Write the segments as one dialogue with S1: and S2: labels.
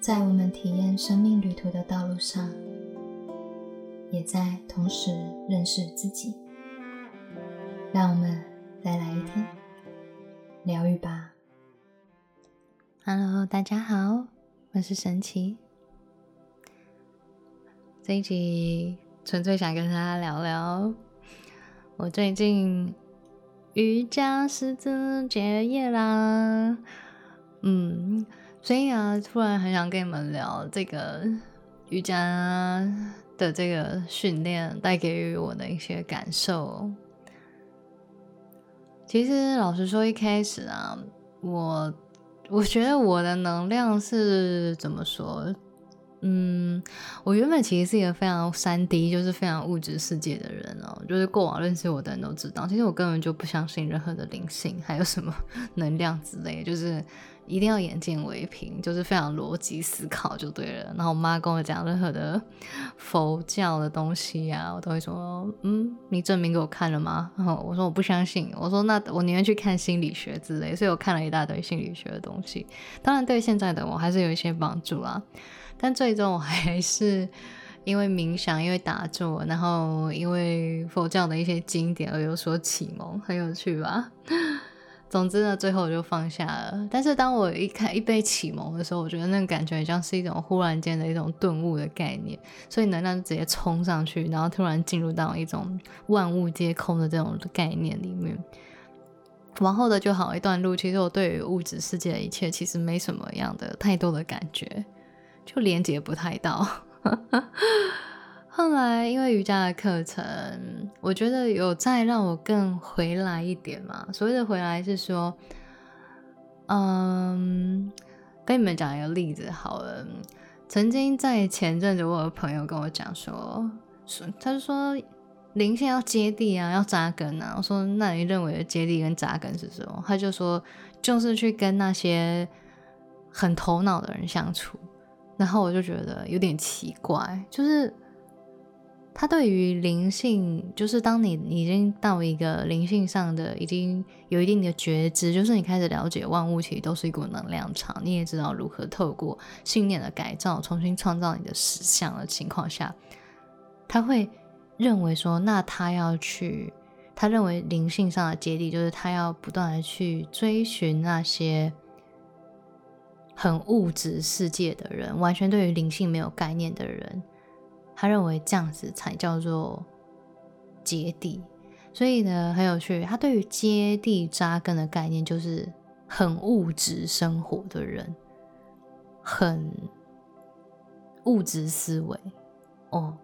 S1: 在我们体验生命旅途的道路上，也在同时认识自己。让我们再来一天疗愈吧。Hello，大家好，我是神奇。这一集纯粹想跟大家聊聊，我最近瑜伽师资结业啦。嗯。所以啊，突然很想跟你们聊这个瑜伽的这个训练带给予我的一些感受。其实老实说，一开始啊，我我觉得我的能量是怎么说？嗯，我原本其实是一个非常三 D，就是非常物质世界的人哦。就是过往认识我的人都知道，其实我根本就不相信任何的灵性，还有什么 能量之类，就是。一定要眼见为凭，就是非常逻辑思考就对了。然后我妈跟我讲任何的佛教的东西呀，我都会说：“嗯，你证明给我看了吗？”然后我说：“我不相信。”我说：“那我宁愿去看心理学之类。”所以我看了一大堆心理学的东西，当然对现在的我还是有一些帮助啦。但最终我还是因为冥想，因为打坐，然后因为佛教的一些经典而有所启蒙，很有趣吧。总之呢，最后我就放下了。但是当我一看一被启蒙的时候，我觉得那个感觉很像是一种忽然间的一种顿悟的概念，所以能量就直接冲上去，然后突然进入到一种万物皆空的这种概念里面。往后的就好一段路，其实我对于物质世界的一切其实没什么样的太多的感觉，就连接不太到。后来因为瑜伽的课程，我觉得有再让我更回来一点嘛。所谓的回来是说，嗯，跟你们讲一个例子好了。曾经在前阵子，我有朋友跟我讲说，说他就说灵性要接地啊，要扎根啊。我说那你认为的接地跟扎根是什么？他就说就是去跟那些很头脑的人相处。然后我就觉得有点奇怪，就是。他对于灵性，就是当你已经到一个灵性上的，已经有一定的觉知，就是你开始了解万物其实都是一股能量场，你也知道如何透过信念的改造，重新创造你的实相的情况下，他会认为说，那他要去，他认为灵性上的接地，就是他要不断的去追寻那些很物质世界的人，完全对于灵性没有概念的人。他认为这样子才叫做接地，所以呢很有趣。他对于接地扎根的概念，就是很物质生活的人，很物质思维。哦，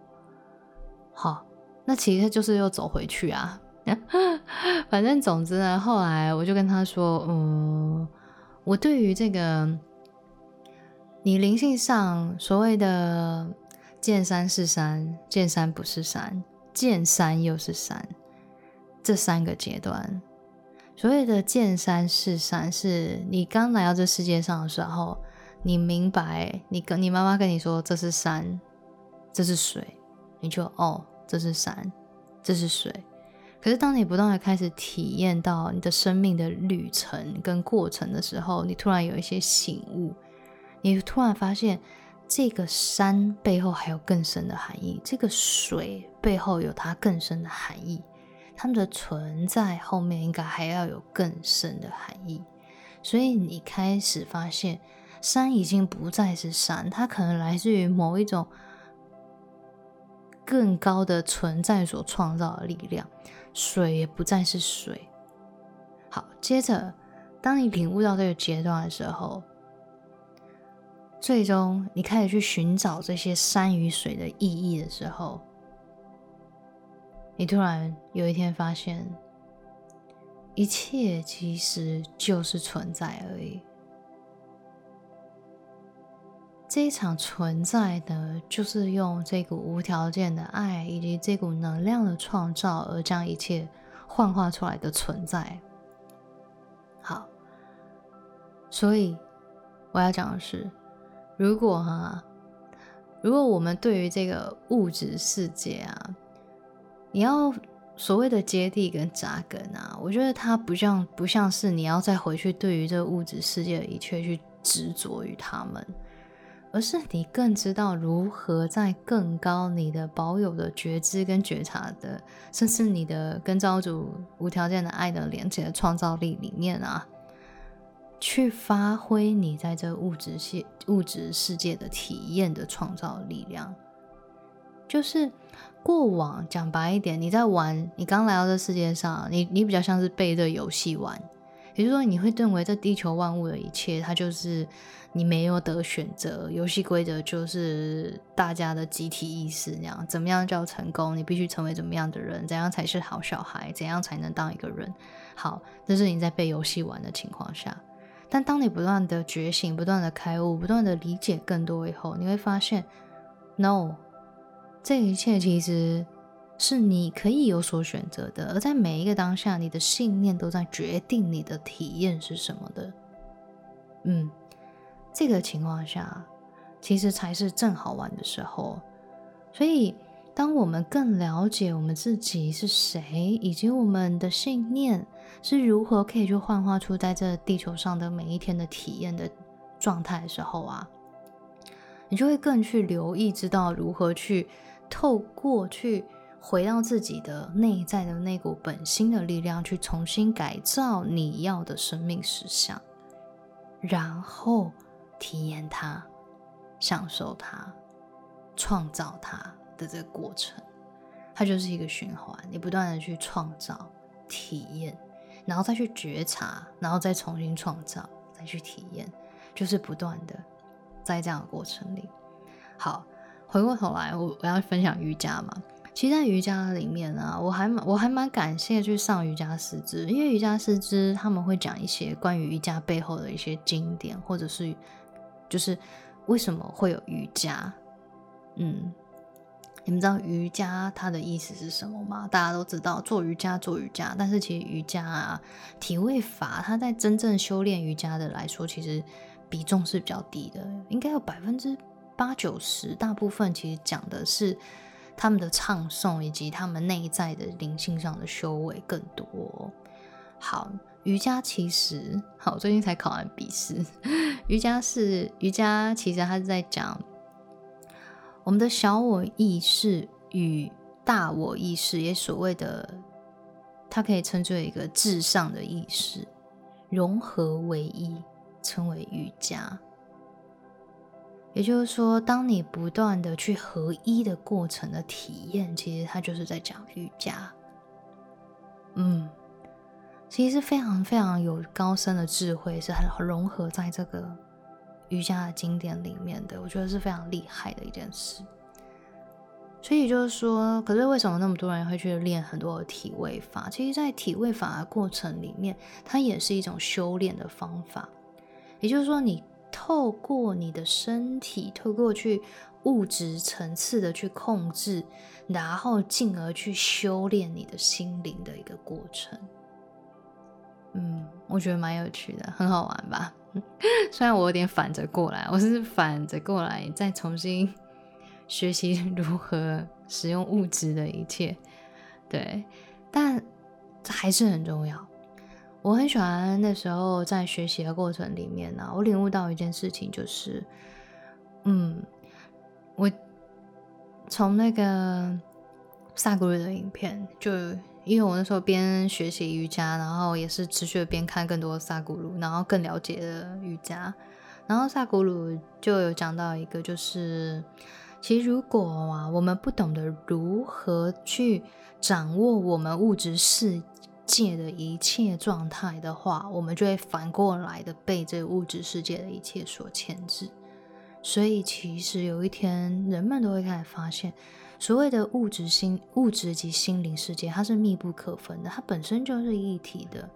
S1: 好，那其实就是又走回去啊。反正总之呢，后来我就跟他说，嗯，我对于这个你灵性上所谓的。见山是山，见山不是山，见山又是山，这三个阶段，所谓的见山是山，是你刚来到这世界上的时候，你明白，你跟你妈妈跟你说这是山，这是水，你就哦，这是山，这是水。可是当你不断的开始体验到你的生命的旅程跟过程的时候，你突然有一些醒悟，你突然发现。这个山背后还有更深的含义，这个水背后有它更深的含义，它们的存在后面应该还要有更深的含义。所以你开始发现，山已经不再是山，它可能来自于某一种更高的存在所创造的力量。水也不再是水。好，接着，当你领悟到这个阶段的时候。最终，你开始去寻找这些山与水的意义的时候，你突然有一天发现，一切其实就是存在而已。这一场存在呢，就是用这股无条件的爱以及这股能量的创造，而将一切幻化出来的存在。好，所以我要讲的是。如果哈，如果我们对于这个物质世界啊，你要所谓的接地跟扎根啊，我觉得它不像不像是你要再回去对于这个物质世界的一切去执着于他们，而是你更知道如何在更高你的保有的觉知跟觉察的，甚至你的跟造物主无条件的爱的连接的创造力里面啊，去发挥你在这物质世物质世界的体验的创造力量。就是过往讲白一点，你在玩，你刚来到这世界上，你你比较像是被这游戏玩。也就是说，你会认为这地球万物的一切，它就是你没有得选择，游戏规则就是大家的集体意识那样。怎么样叫成功？你必须成为怎么样的人？怎样才是好小孩？怎样才能当一个人？好，这是你在被游戏玩的情况下。但当你不断的觉醒、不断的开悟、不断的理解更多以后，你会发现，no，这一切其实。是你可以有所选择的，而在每一个当下，你的信念都在决定你的体验是什么的。嗯，这个情况下，其实才是正好玩的时候。所以，当我们更了解我们自己是谁，以及我们的信念是如何可以去幻化出在这地球上的每一天的体验的状态的时候啊，你就会更去留意，知道如何去透过去。回到自己的内在的那股本心的力量，去重新改造你要的生命实相，然后体验它、享受它、创造它的这个过程，它就是一个循环。你不断的去创造、体验，然后再去觉察，然后再重新创造、再去体验，就是不断的在这样的过程里。好，回过头来，我我要分享瑜伽嘛。其实，在瑜伽里面呢，我还蛮我还蛮感谢去上瑜伽师资，因为瑜伽师资他们会讲一些关于瑜伽背后的一些经典，或者是就是为什么会有瑜伽。嗯，你们知道瑜伽它的意思是什么吗？大家都知道做瑜伽做瑜伽，但是其实瑜伽啊体位法，它在真正修炼瑜伽的来说，其实比重是比较低的，应该有百分之八九十，大部分其实讲的是。他们的唱诵以及他们内在的灵性上的修为更多。好，瑜伽其实好，最近才考完笔试。瑜伽是瑜伽，其实它是在讲我们的小我意识与大我意识，也所谓的，它可以称之为一个至上的意识融合为一，称为瑜伽。也就是说，当你不断的去合一的过程的体验，其实它就是在讲瑜伽。嗯，其实非常非常有高深的智慧，是很融合在这个瑜伽的经典里面的。我觉得是非常厉害的一件事。所以就是说，可是为什么那么多人会去练很多的体位法？其实，在体位法的过程里面，它也是一种修炼的方法。也就是说，你。透过你的身体，透过去物质层次的去控制，然后进而去修炼你的心灵的一个过程。嗯，我觉得蛮有趣的，很好玩吧？虽然我有点反着过来，我是反着过来再重新学习如何使用物质的一切，对，但还是很重要。我很喜欢那时候在学习的过程里面呢，我领悟到一件事情，就是，嗯，我从那个萨古鲁的影片，就因为我那时候边学习瑜伽，然后也是持续的边看更多的萨古鲁，然后更了解了瑜伽，然后萨古鲁就有讲到一个，就是其实如果啊，我们不懂得如何去掌握我们物质世。界的一切状态的话，我们就会反过来的被这物质世界的一切所牵制。所以，其实有一天，人们都会开始发现，所谓的物质心、物质及心灵世界，它是密不可分的，它本身就是一体的，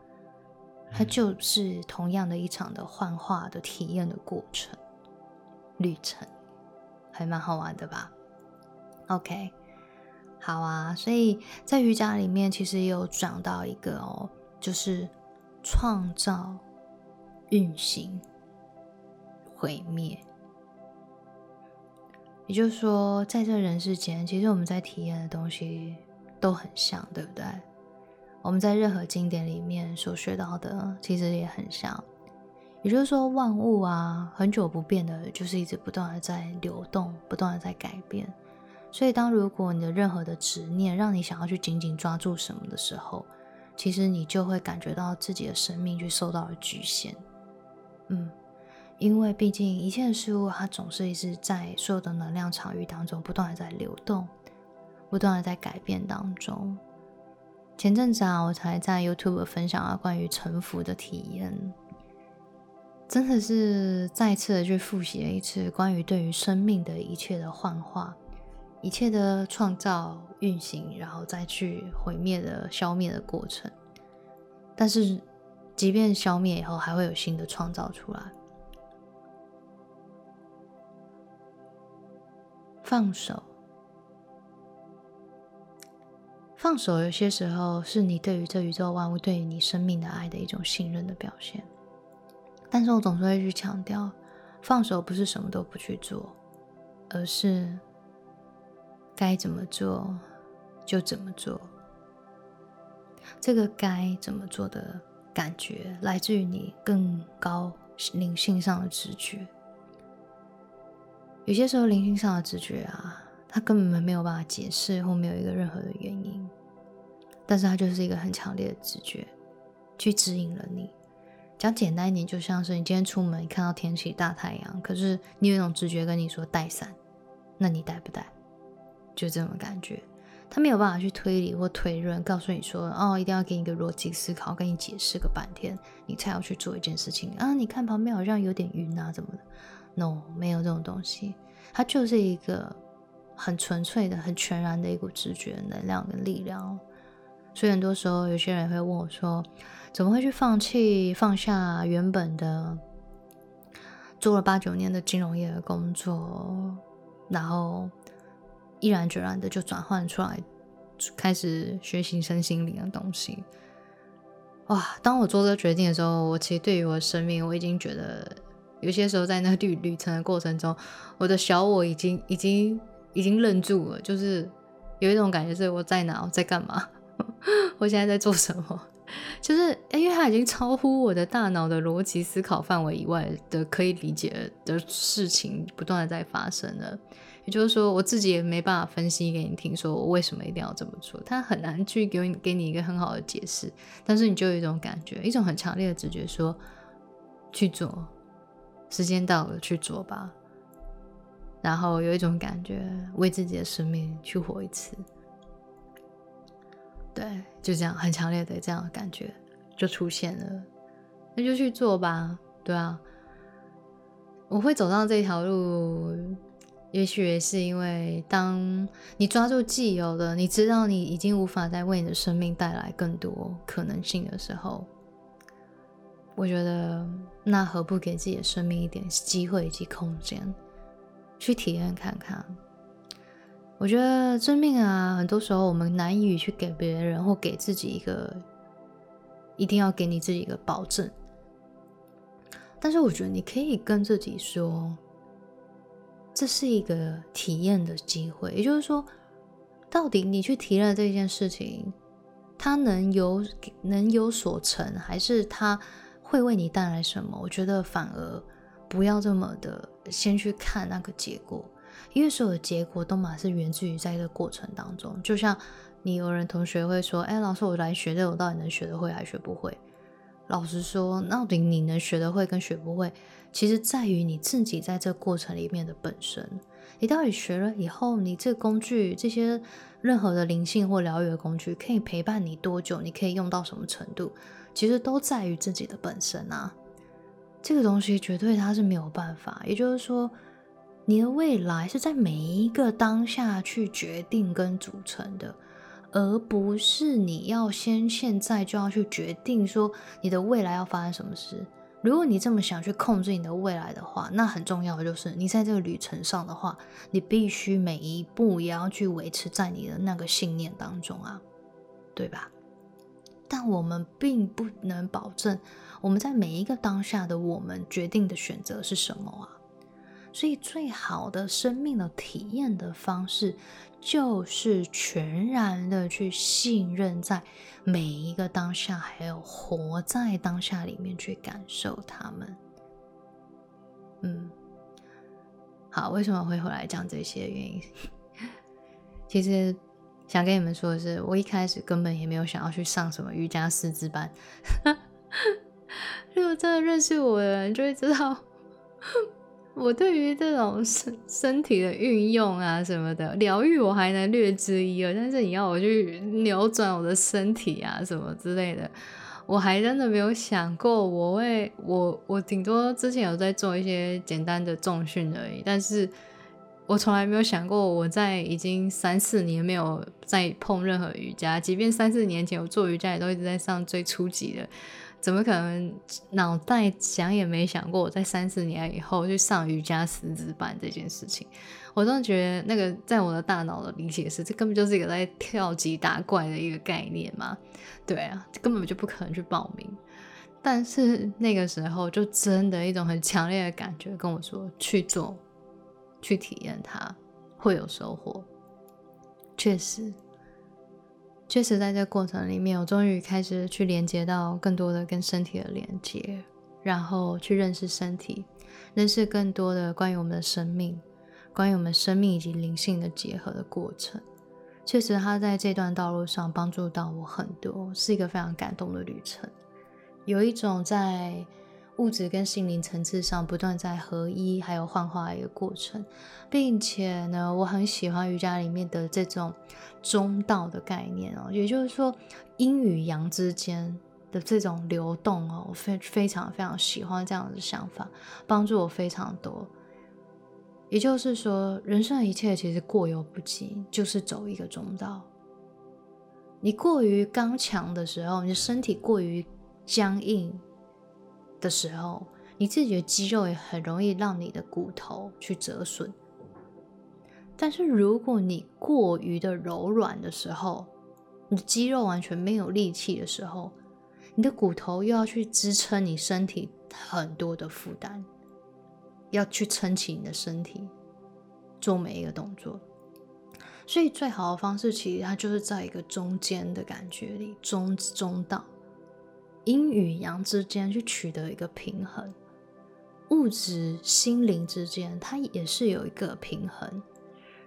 S1: 它就是同样的一场的幻化的体验的过程旅程，还蛮好玩的吧？OK。好啊，所以在瑜伽里面，其实也有讲到一个哦，就是创造、运行、毁灭。也就是说，在这人世间，其实我们在体验的东西都很像，对不对？我们在任何经典里面所学到的，其实也很像。也就是说，万物啊，很久不变的，就是一直不断的在流动，不断的在改变。所以，当如果你的任何的执念让你想要去紧紧抓住什么的时候，其实你就会感觉到自己的生命去受到了局限。嗯，因为毕竟一切事物它总是一直在所有的能量场域当中不断的在流动，不断的在改变当中。前阵子啊，我才在 YouTube 分享了关于沉浮的体验。真的是再次的去复习了一次关于对于生命的一切的幻化，一切的创造、运行，然后再去毁灭的消灭的过程。但是，即便消灭以后，还会有新的创造出来。放手，放手，有些时候是你对于这宇宙万物、对于你生命的爱的一种信任的表现。但是我总是会去强调，放手不是什么都不去做，而是该怎么做就怎么做。这个该怎么做的感觉，来自于你更高灵性上的直觉。有些时候，灵性上的直觉啊，它根本没有办法解释，或没有一个任何的原因，但是它就是一个很强烈的直觉，去指引了你。讲简单一点，就像是你今天出门，你看到天气大太阳，可是你有一种直觉跟你说带伞，那你带不带？就这种感觉，他没有办法去推理或推论，告诉你说哦，一定要给你一个逻辑思考，跟你解释个半天，你才要去做一件事情啊。你看旁边好像有点晕啊，怎么的？No，没有这种东西，它就是一个很纯粹的、很全然的一股直觉能量跟力量。所以很多时候，有些人会问我说。怎么会去放弃、放下原本的做了八九年的金融业的工作，然后毅然决然的就转换出来，开始学习身心灵的东西？哇！当我做这个决定的时候，我其实对于我的生命，我已经觉得有些时候在那旅 旅程的过程中，我的小我已经、已经、已经愣住了，就是有一种感觉是我在哪，我在干嘛，我现在在做什么。就是因为它已经超乎我的大脑的逻辑思考范围以外的可以理解的事情，不断的在发生了。也就是说，我自己也没办法分析给你听，说我为什么一定要这么做。他很难去给你给你一个很好的解释，但是你就有一种感觉，一种很强烈的直觉，说去做，时间到了去做吧。然后有一种感觉，为自己的生命去活一次。对，就这样很强烈的这样的感觉就出现了，那就去做吧。对啊，我会走上这条路，也许是因为当你抓住既有的，你知道你已经无法再为你的生命带来更多可能性的时候，我觉得那何不给自己的生命一点机会以及空间，去体验看看。我觉得生命啊，很多时候我们难以去给别人或给自己一个，一定要给你自己一个保证。但是我觉得你可以跟自己说，这是一个体验的机会。也就是说，到底你去体验这件事情，它能有能有所成，还是它会为你带来什么？我觉得反而不要这么的先去看那个结果。因为所有的结果都嘛是源自于在这个过程当中，就像你有人同学会说：“哎，老师，我来学这，我到底能学得会还学不会？”老实说，到底你能学得会跟学不会，其实在于你自己在这过程里面的本身。你到底学了以后，你这工具、这些任何的灵性或疗愈的工具，可以陪伴你多久？你可以用到什么程度？其实都在于自己的本身啊。这个东西绝对它是没有办法，也就是说。你的未来是在每一个当下去决定跟组成的，而不是你要先现在就要去决定说你的未来要发生什么事。如果你这么想去控制你的未来的话，那很重要的就是你在这个旅程上的话，你必须每一步也要去维持在你的那个信念当中啊，对吧？但我们并不能保证我们在每一个当下的我们决定的选择是什么啊。所以，最好的生命的体验的方式，就是全然的去信任在每一个当下，还有活在当下里面去感受他们。嗯，好，为什么会回来讲这些原因？其实想跟你们说的是，我一开始根本也没有想要去上什么瑜伽师资班。如果真的认识我的人，就会知道 我对于这种身身体的运用啊什么的疗愈，我还能略知一二。但是你要我去扭转我的身体啊什么之类的，我还真的没有想过。我会，我我顶多之前有在做一些简单的重训而已，但是我从来没有想过，我在已经三四年没有再碰任何瑜伽，即便三四年前我做瑜伽也都一直在上最初级的。怎么可能脑袋想也没想过，我在三四年以后去上瑜伽师资班这件事情？我真的觉得那个在我的大脑的理解是，这根本就是一个在跳级打怪的一个概念嘛？对啊，根本就不可能去报名。但是那个时候就真的一种很强烈的感觉跟我说去做，去体验它会有收获。确实。确实，在这过程里面，我终于开始去连接到更多的跟身体的连接，然后去认识身体，认识更多的关于我们的生命，关于我们生命以及灵性的结合的过程。确实，他在这段道路上帮助到我很多，是一个非常感动的旅程，有一种在。物质跟心灵层次上不断在合一，还有幻化一个过程，并且呢，我很喜欢瑜伽里面的这种中道的概念哦，也就是说阴与阳之间的这种流动哦，我非非常非常喜欢这样的想法，帮助我非常多。也就是说，人生的一切其实过犹不及，就是走一个中道。你过于刚强的时候，你的身体过于僵硬。的时候，你自己的肌肉也很容易让你的骨头去折损。但是如果你过于的柔软的时候，你的肌肉完全没有力气的时候，你的骨头又要去支撑你身体很多的负担，要去撑起你的身体做每一个动作。所以最好的方式，其实它就是在一个中间的感觉里，中中道。阴与阳之间去取得一个平衡，物质心灵之间它也是有一个平衡，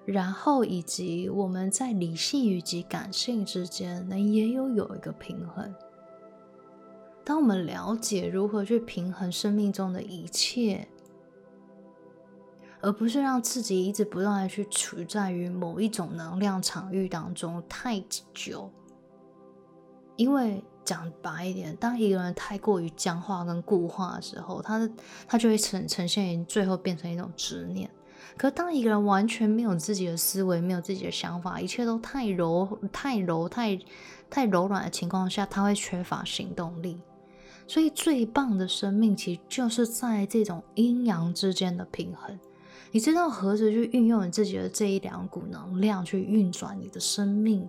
S1: 然后以及我们在理性以及感性之间呢也有有一个平衡。当我们了解如何去平衡生命中的一切，而不是让自己一直不断的去处在于某一种能量场域当中太久，因为。讲白一点，当一个人太过于僵化跟固化的时候，他的他就会呈呈现于最后变成一种执念。可当一个人完全没有自己的思维，没有自己的想法，一切都太柔、太柔、太太柔软的情况下，他会缺乏行动力。所以最棒的生命，其实就是在这种阴阳之间的平衡。你知道何时去运用你自己的这一两股能量去运转你的生命？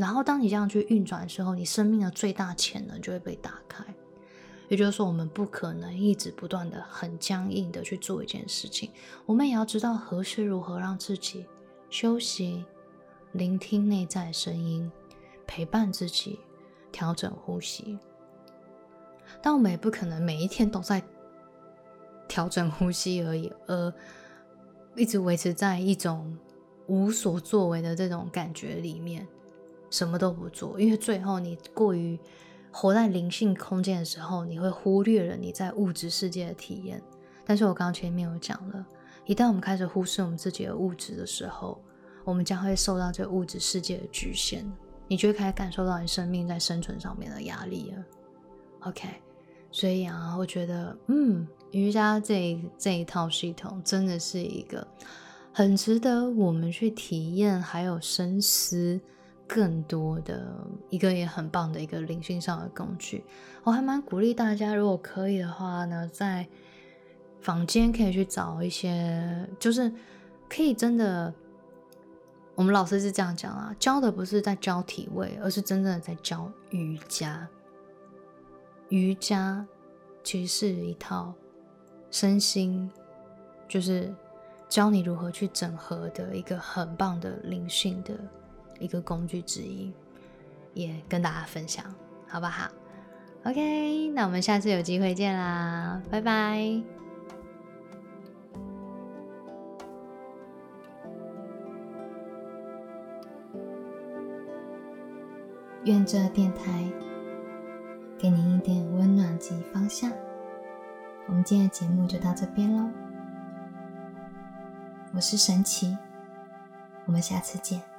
S1: 然后，当你这样去运转的时候，你生命的最大潜能就会被打开。也就是说，我们不可能一直不断的很僵硬的去做一件事情，我们也要知道何时如何让自己休息、聆听内在声音、陪伴自己、调整呼吸。但我们也不可能每一天都在调整呼吸而已，而一直维持在一种无所作为的这种感觉里面。什么都不做，因为最后你过于活在灵性空间的时候，你会忽略了你在物质世界的体验。但是我刚刚前面有讲了，一旦我们开始忽视我们自己的物质的时候，我们将会受到这物质世界的局限，你就会开始感受到你生命在生存上面的压力了。OK，所以啊，我觉得，嗯，瑜伽这这一套系统真的是一个很值得我们去体验，还有深思。更多的一个也很棒的一个灵性上的工具，我还蛮鼓励大家，如果可以的话呢，在房间可以去找一些，就是可以真的，我们老师是这样讲啊，教的不是在教体位，而是真正的在教瑜伽。瑜伽其实是一套身心，就是教你如何去整合的一个很棒的灵性的。一个工具之一，也跟大家分享，好不好？OK，那我们下次有机会见啦，拜拜。愿这电台给您一点温暖及方向。我们今天的节目就到这边喽，我是神奇，我们下次见。